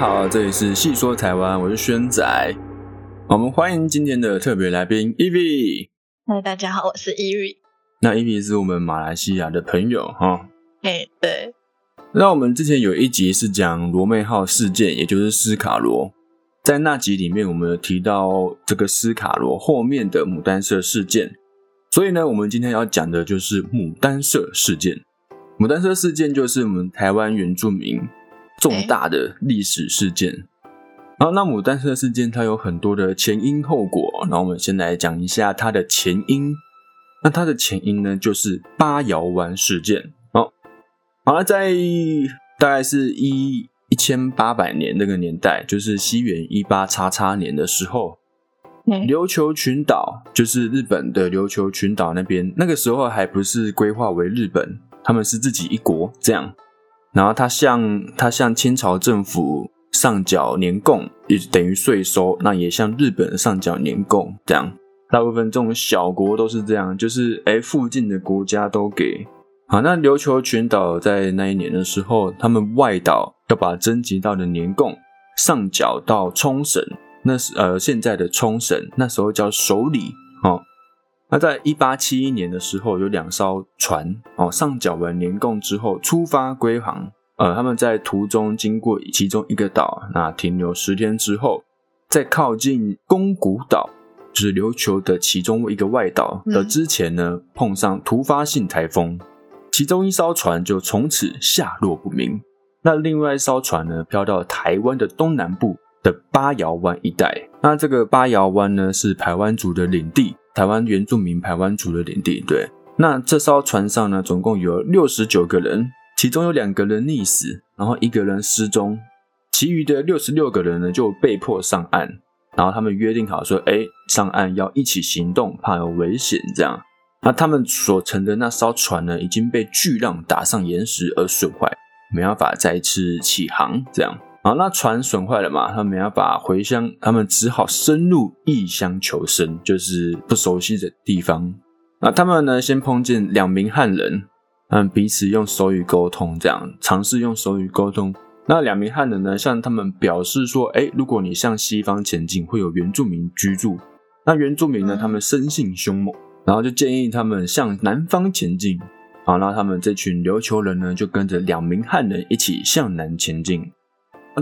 好，这里是细说台湾，我是轩仔。我们欢迎今天的特别来宾 Evi。嗨，大家好，我是 Evi。那 Evi 是我们马来西亚的朋友哈。哎，对。那我们之前有一集是讲罗妹号事件，也就是斯卡罗。在那集里面，我们有提到这个斯卡罗后面的牡丹社事件。所以呢，我们今天要讲的就是牡丹社事件。牡丹社事件就是我们台湾原住民。重大的历史事件，好，那牡丹社事件它有很多的前因后果，那我们先来讲一下它的前因。那它的前因呢，就是八窑湾事件。好，好了，在大概是一一千八百年那个年代，就是西元一八叉叉年的时候，琉球群岛就是日本的琉球群岛那边，那个时候还不是规划为日本，他们是自己一国这样。然后他向他向清朝政府上缴年贡，也等于税收，那也向日本上缴年贡，这样大部分这种小国都是这样，就是哎附近的国家都给。好，那琉球群岛在那一年的时候，他们外岛要把征集到的年贡上缴到冲绳，那是呃现在的冲绳，那时候叫首里哦。那在一八七一年的时候，有两艘船哦，上缴完年贡之后出发归航。呃，他们在途中经过其中一个岛，那停留十天之后，在靠近宫古岛，就是琉球的其中一个外岛的之前呢，碰上突发性台风，其中一艘船就从此下落不明。那另外一艘船呢，飘到台湾的东南部的八窑湾一带。那这个八窑湾呢，是台湾族的领地。台湾原住民排湾族的领地，对。那这艘船上呢，总共有六十九个人，其中有两个人溺死，然后一个人失踪，其余的六十六个人呢就被迫上岸。然后他们约定好说，哎，上岸要一起行动，怕有危险这样。那他们所乘的那艘船呢，已经被巨浪打上岩石而损坏，没办法再次起航这样。好，那船损坏了嘛？他们没办法回乡，他们只好深入异乡求生，就是不熟悉的地方。那他们呢，先碰见两名汉人，嗯，彼此用手语沟通，这样尝试用手语沟通。那两名汉人呢，向他们表示说：“哎，如果你向西方前进，会有原住民居住。那原住民呢，他们生性凶猛，然后就建议他们向南方前进。好，那他们这群琉球人呢，就跟着两名汉人一起向南前进。”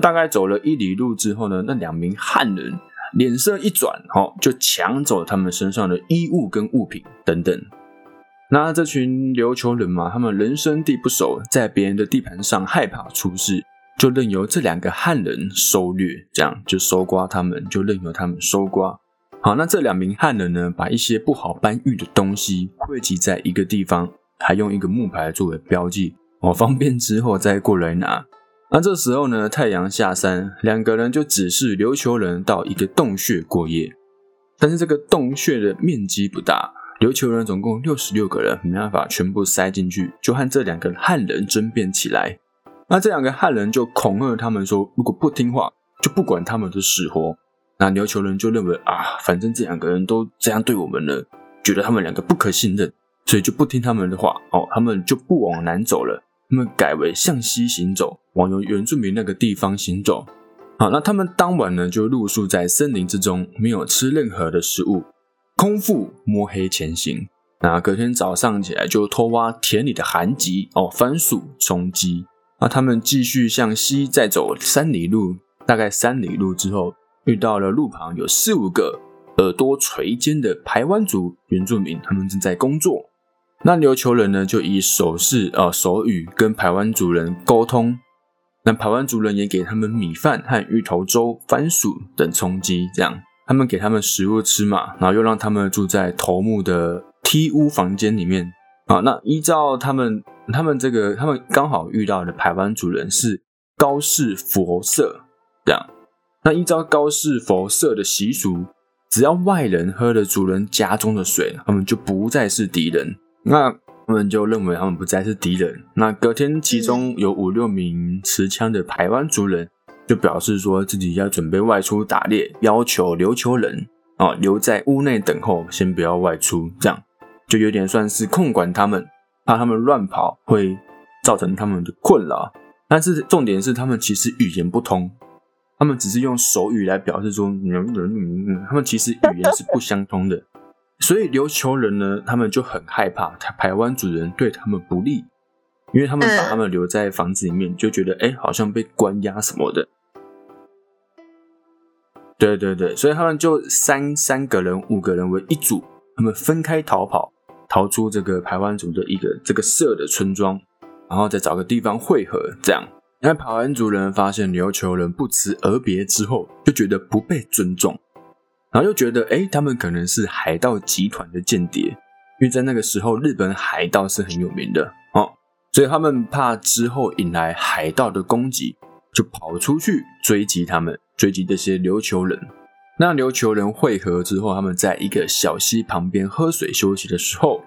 大概走了一里路之后呢，那两名汉人脸色一转，哦，就抢走他们身上的衣物跟物品等等。那这群琉球人嘛，他们人生地不熟，在别人的地盘上害怕出事，就任由这两个汉人收掠，这样就搜刮他们，就任由他们搜刮。好，那这两名汉人呢，把一些不好搬运的东西汇集在一个地方，还用一个木牌作为标记，哦，方便之后再过来拿。那这时候呢，太阳下山，两个人就指示琉球人到一个洞穴过夜。但是这个洞穴的面积不大，琉球人总共六十六个人，没办法全部塞进去，就和这两个汉人争辩起来。那这两个汉人就恐吓他们说，如果不听话，就不管他们的死活。那琉球人就认为啊，反正这两个人都这样对我们了，觉得他们两个不可信任，所以就不听他们的话哦，他们就不往南走了。他们改为向西行走，往有原住民那个地方行走。好，那他们当晚呢就露宿在森林之中，没有吃任何的食物，空腹摸黑前行。那隔天早上起来就偷挖田里的寒棘哦，番薯、松鸡。那他们继续向西再走三里路，大概三里路之后，遇到了路旁有四五个耳朵垂肩的排湾族原住民，他们正在工作。那琉球人呢，就以手势啊手语跟台湾族人沟通。那台湾族人也给他们米饭和芋头粥、番薯等充饥，这样他们给他们食物吃嘛，然后又让他们住在头目的梯屋房间里面啊。那依照他们他们这个他们刚好遇到的台湾族人是高氏佛社，这样。那依照高氏佛社的习俗，只要外人喝了主人家中的水，他们就不再是敌人。那他们就认为他们不再是敌人。那隔天，其中有五六名持枪的台湾族人就表示说自己要准备外出打猎，要求琉球人啊留在屋内等候，先不要外出。这样就有点算是控管他们，怕他们乱跑会造成他们的困扰。但是重点是他们其实语言不通，他们只是用手语来表示说，嗯嗯嗯嗯，他们其实语言是不相通的。所以琉球人呢，他们就很害怕台台湾主人对他们不利，因为他们把他们留在房子里面，就觉得哎，好像被关押什么的。对对对，所以他们就三三个人、五个人为一组，他们分开逃跑，逃出这个台湾族的一个这个社的村庄，然后再找个地方汇合，这样。那台湾族人发现琉球人不辞而别之后，就觉得不被尊重。然后又觉得，哎，他们可能是海盗集团的间谍，因为在那个时候，日本海盗是很有名的哦，所以他们怕之后引来海盗的攻击，就跑出去追击他们，追击这些琉球人。那琉球人汇合之后，他们在一个小溪旁边喝水休息的时候，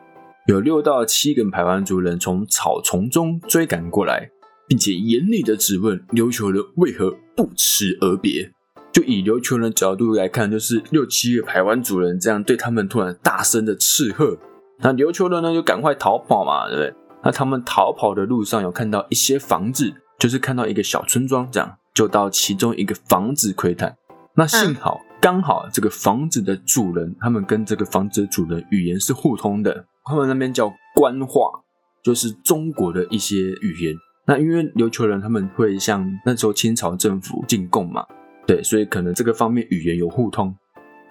有六到七个排湾族人从草丛中追赶过来，并且严厉的质问琉球人为何不辞而别。就以琉球人角度来看，就是六七个台湾主人这样对他们突然大声的斥喝，那琉球人呢就赶快逃跑嘛，对不对？那他们逃跑的路上有看到一些房子，就是看到一个小村庄，这样就到其中一个房子窥探。那幸好刚好这个房子的主人，他们跟这个房子的主人语言是互通的，他们那边叫官话，就是中国的一些语言。那因为琉球人他们会向那时候清朝政府进贡嘛。对，所以可能这个方面语言有互通，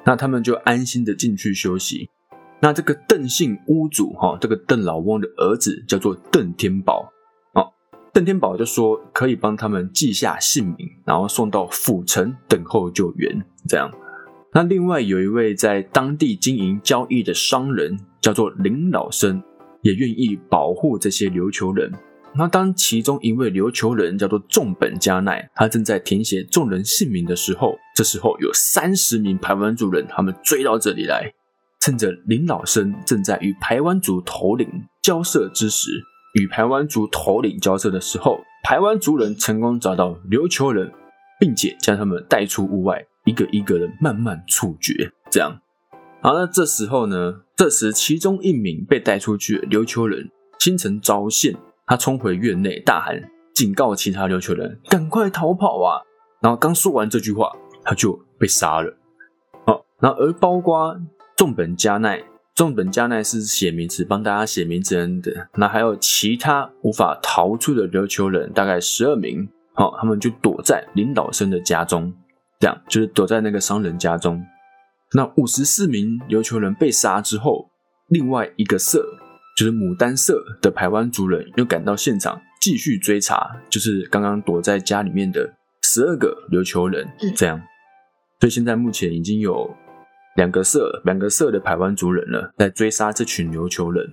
那他们就安心的进去休息。那这个邓姓屋主哈，这个邓老翁的儿子叫做邓天宝，哦，邓天宝就说可以帮他们记下姓名，然后送到府城等候救援。这样，那另外有一位在当地经营交易的商人叫做林老生，也愿意保护这些琉球人。那当其中一位琉球人叫做重本加奈，他正在填写众人姓名的时候，这时候有三十名排湾族人，他们追到这里来，趁着林老生正在与排湾族头领交涉之时，与排湾族头领交涉的时候，排湾族人成功找到琉球人，并且将他们带出屋外，一个一个的慢慢处决。这样，好，那这时候呢，这时其中一名被带出去的琉球人清晨招现。他冲回院内，大喊警告其他琉球人赶快逃跑啊！然后刚说完这句话，他就被杀了。好，然后而包括重本加奈，重本加奈是写名字帮大家写名字的。那还有其他无法逃出的琉球人，大概十二名。好，他们就躲在领导生的家中，这样就是躲在那个商人家中。那五十四名琉球人被杀之后，另外一个社。就是牡丹社的台湾族人又赶到现场继续追查，就是刚刚躲在家里面的十二个琉球人，这样。所以现在目前已经有两个社、两个社的台湾族人了，在追杀这群琉球人。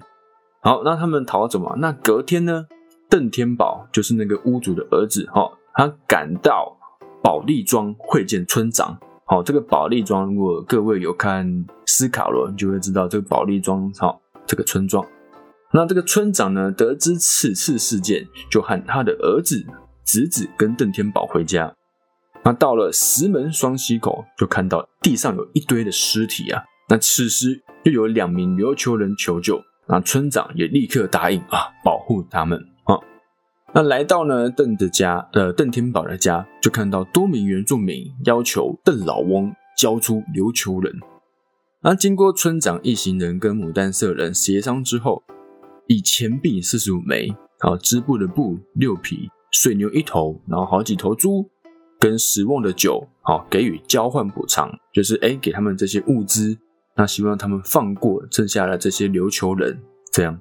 好，那他们逃走嘛？那隔天呢？邓天宝就是那个屋主的儿子，哈，他赶到保利庄会见村长。好，这个保利庄，如果各位有看斯卡罗，你就会知道这个保利庄，好，这个村庄。那这个村长呢，得知此次事件，就喊他的儿子、侄子跟邓天宝回家。那到了石门双溪口，就看到地上有一堆的尸体啊。那此时又有两名琉球人求救，那村长也立刻答应啊，保护他们啊。那来到呢邓的家，呃邓天宝的家，就看到多名原住民要求邓老翁交出琉球人。那经过村长一行人跟牡丹社人协商之后。以钱币四十五枚，然后织布的布六匹，水牛一头，然后好几头猪，跟十瓮的酒，好给予交换补偿，就是哎给他们这些物资，那希望他们放过剩下的这些琉球人，这样。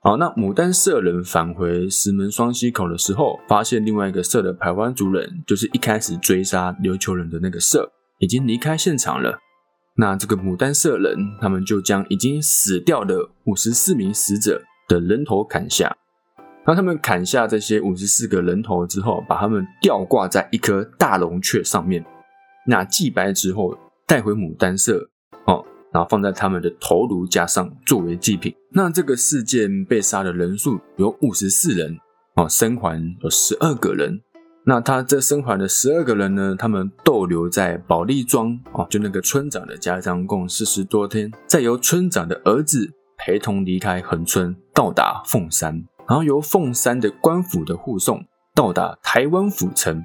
好，那牡丹社人返回石门双溪口的时候，发现另外一个社的排湾族人，就是一开始追杀琉球人的那个社，已经离开现场了。那这个牡丹社人，他们就将已经死掉的五十四名死者。的人头砍下，当他们砍下这些五十四个人头之后，把他们吊挂在一颗大龙雀上面，那祭拜之后带回牡丹社哦，然后放在他们的头颅架上作为祭品。那这个事件被杀的人数有五十四人哦，生还有十二个人。那他这生还的十二个人呢，他们逗留在保利庄哦，就那个村长的家乡共四十多天，再由村长的儿子。陪同离开横村，到达凤山，然后由凤山的官府的护送到达台湾府城，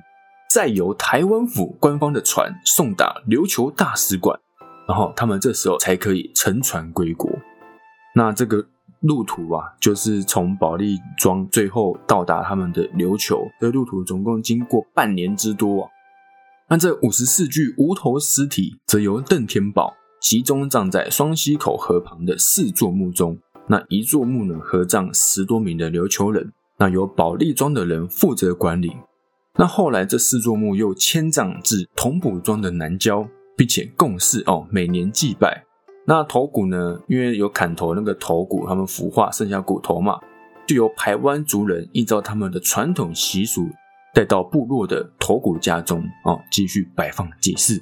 再由台湾府官方的船送达琉球大使馆，然后他们这时候才可以乘船归国。那这个路途啊，就是从保利庄最后到达他们的琉球的路途，总共经过半年之多啊。那这五十四具无头尸体，则由邓天宝集中葬在双溪口河旁的四座墓中。那一座墓呢，合葬十多名的琉球人，那由保利庄的人负责管理。那后来这四座墓又迁葬至同埔庄的南郊，并且共事哦，每年祭拜。那头骨呢，因为有砍头那个头骨，他们腐化剩下骨头嘛，就由台湾族人依照他们的传统习俗。带到部落的头骨家中啊，继续摆放祭祀。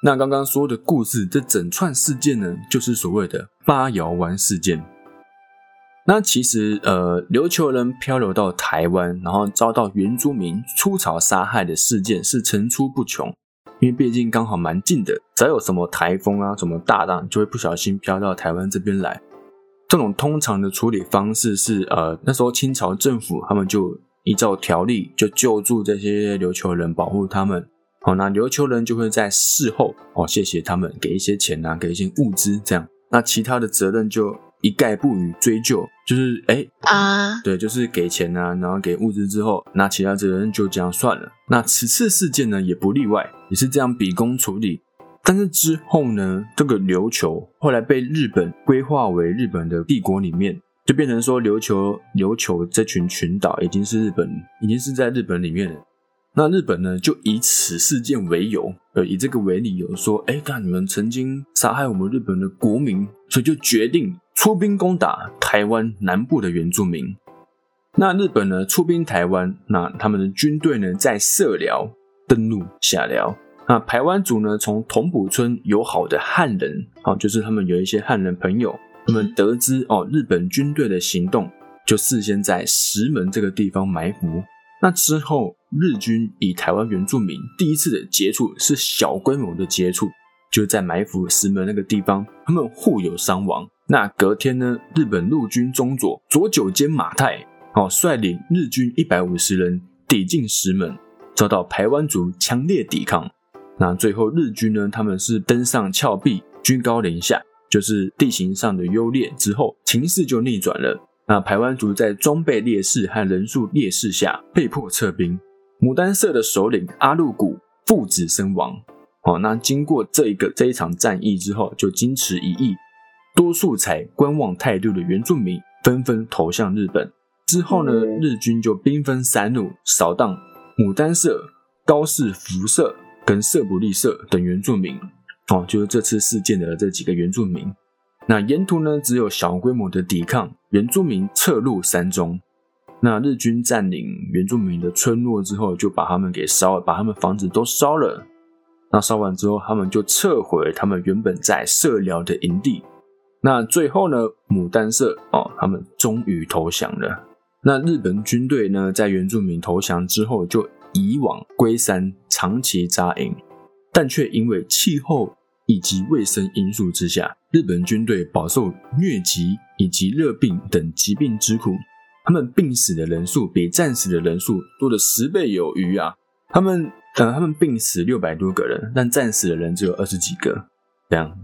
那刚刚说的故事，这整串事件呢，就是所谓的八窑湾事件。那其实，呃，琉球人漂流到台湾，然后遭到原住民出草杀害的事件是层出不穷。因为毕竟刚好蛮近的，只要有什么台风啊、什么大浪，就会不小心飘到台湾这边来。这种通常的处理方式是，呃，那时候清朝政府他们就。依照条例，就救助这些琉球人，保护他们。好，那琉球人就会在事后哦，谢谢他们，给一些钱啊，给一些物资，这样。那其他的责任就一概不予追究，就是哎啊，对，就是给钱啊，然后给物资之后，那其他责任就这样算了。那此次事件呢，也不例外，也是这样秉公处理。但是之后呢，这个琉球后来被日本规划为日本的帝国里面。就变成说，琉球琉球这群群岛已经是日本，已经是在日本里面了。那日本呢，就以此事件为由，呃，以这个为理由说，哎，看你们曾经杀害我们日本的国民，所以就决定出兵攻打台湾南部的原住民。那日本呢，出兵台湾，那他们的军队呢，在社寮登陆下寮。那台湾族呢，从同埔村友好的汉人，啊，就是他们有一些汉人朋友。他们得知哦，日本军队的行动，就事先在石门这个地方埋伏。那之后，日军与台湾原住民第一次的接触是小规模的接触，就在埋伏石门那个地方，他们互有伤亡。那隔天呢，日本陆军中佐佐久间马太哦，率领日军一百五十人抵近石门，遭到台湾族强烈抵抗。那最后日军呢，他们是登上峭壁，居高临下。就是地形上的优劣之后，情势就逆转了。那台湾族在装备劣势和人数劣势下，被迫撤兵。牡丹社的首领阿禄古父子身亡。哦，那经过这一个这一场战役之后，就矜持一役，多数采观望态度的原住民纷纷投向日本。之后呢，日军就兵分三路扫荡牡丹社、高市福社跟社不利社等原住民。哦，就是这次事件的这几个原住民，那沿途呢只有小规模的抵抗，原住民撤入山中。那日军占领原住民的村落之后，就把他们给烧了，把他们房子都烧了。那烧完之后，他们就撤回他们原本在社寮的营地。那最后呢，牡丹社哦，他们终于投降了。那日本军队呢，在原住民投降之后，就移往龟山长期扎营，但却因为气候。以及卫生因素之下，日本军队饱受疟疾以及热病等疾病之苦，他们病死的人数比战死的人数多了十倍有余啊！他们呃，他们病死六百多个人，但战死的人只有二十几个。这样，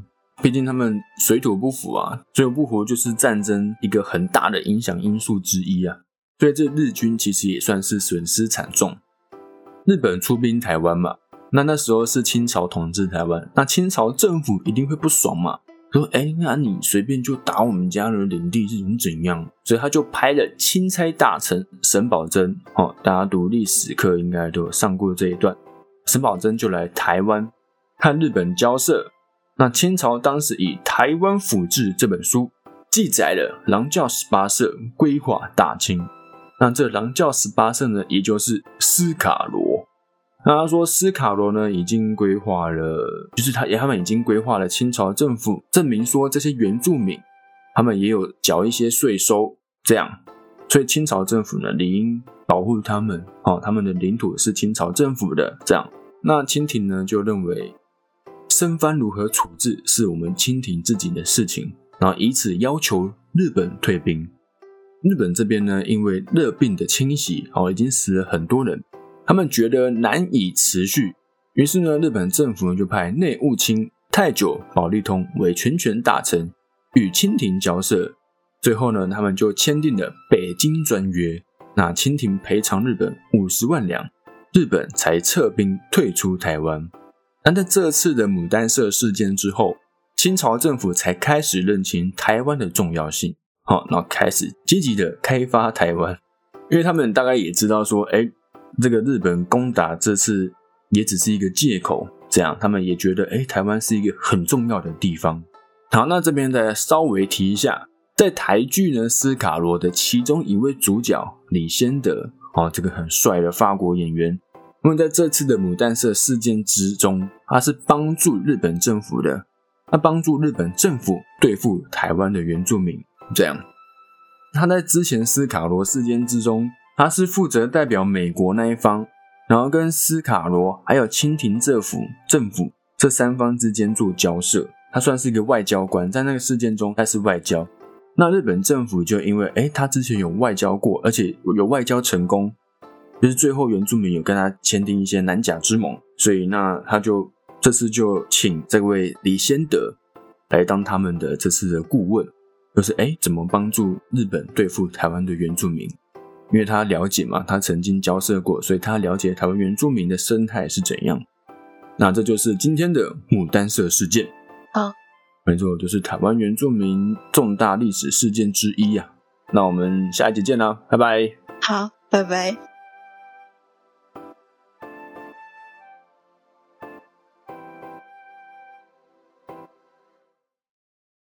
毕竟他们水土不服啊，水土不服就是战争一个很大的影响因素之一啊。所以这日军其实也算是损失惨重。日本出兵台湾嘛。那那时候是清朝统治台湾，那清朝政府一定会不爽嘛？说，哎，那你随便就打我们家的领地是怎怎样？所以他就派了钦差大臣沈葆桢，哦，大家读历史课应该都有上过这一段。沈葆桢就来台湾和日本交涉。那清朝当时以《台湾府志》这本书记载了狼教十八社规划大清。那这狼教十八社呢，也就是斯卡罗。那他说，斯卡罗呢已经规划了，就是他也他们已经规划了清朝政府证明说这些原住民他们也有缴一些税收，这样，所以清朝政府呢理应保护他们，哦，他们的领土是清朝政府的，这样。那清廷呢就认为生番如何处置是我们清廷自己的事情，然后以此要求日本退兵。日本这边呢因为热病的侵袭，哦，已经死了很多人。他们觉得难以持续，于是呢，日本政府就派内务卿太久保利通为全权大臣，与清廷交涉。最后呢，他们就签订了北京专约，那清廷赔偿日本五十万两，日本才撤兵退出台湾。那在这次的牡丹社事件之后，清朝政府才开始认清台湾的重要性，好，那开始积极的开发台湾，因为他们大概也知道说，哎，这个日本攻打这次也只是一个借口，这样他们也觉得，哎，台湾是一个很重要的地方。好，那这边再稍微提一下，在台剧呢《斯卡罗》的其中一位主角李先德，哦，这个很帅的法国演员。因为在这次的牡丹社事件之中，他是帮助日本政府的，他帮助日本政府对付台湾的原住民。这样，他在之前斯卡罗事件之中，他是负责代表美国那一方，然后跟斯卡罗还有清廷政府政府这三方之间做交涉，他算是一个外交官，在那个事件中他是外交。那日本政府就因为哎，他之前有外交过，而且有外交成功。就是最后原住民有跟他签订一些南甲之盟，所以那他就这次就请这位李先德来当他们的这次的顾问，就是哎怎么帮助日本对付台湾的原住民？因为他了解嘛，他曾经交涉过，所以他了解台湾原住民的生态是怎样。那这就是今天的牡丹社事件。好，没错，就是台湾原住民重大历史事件之一啊。那我们下一集见啦，拜拜。好，拜拜。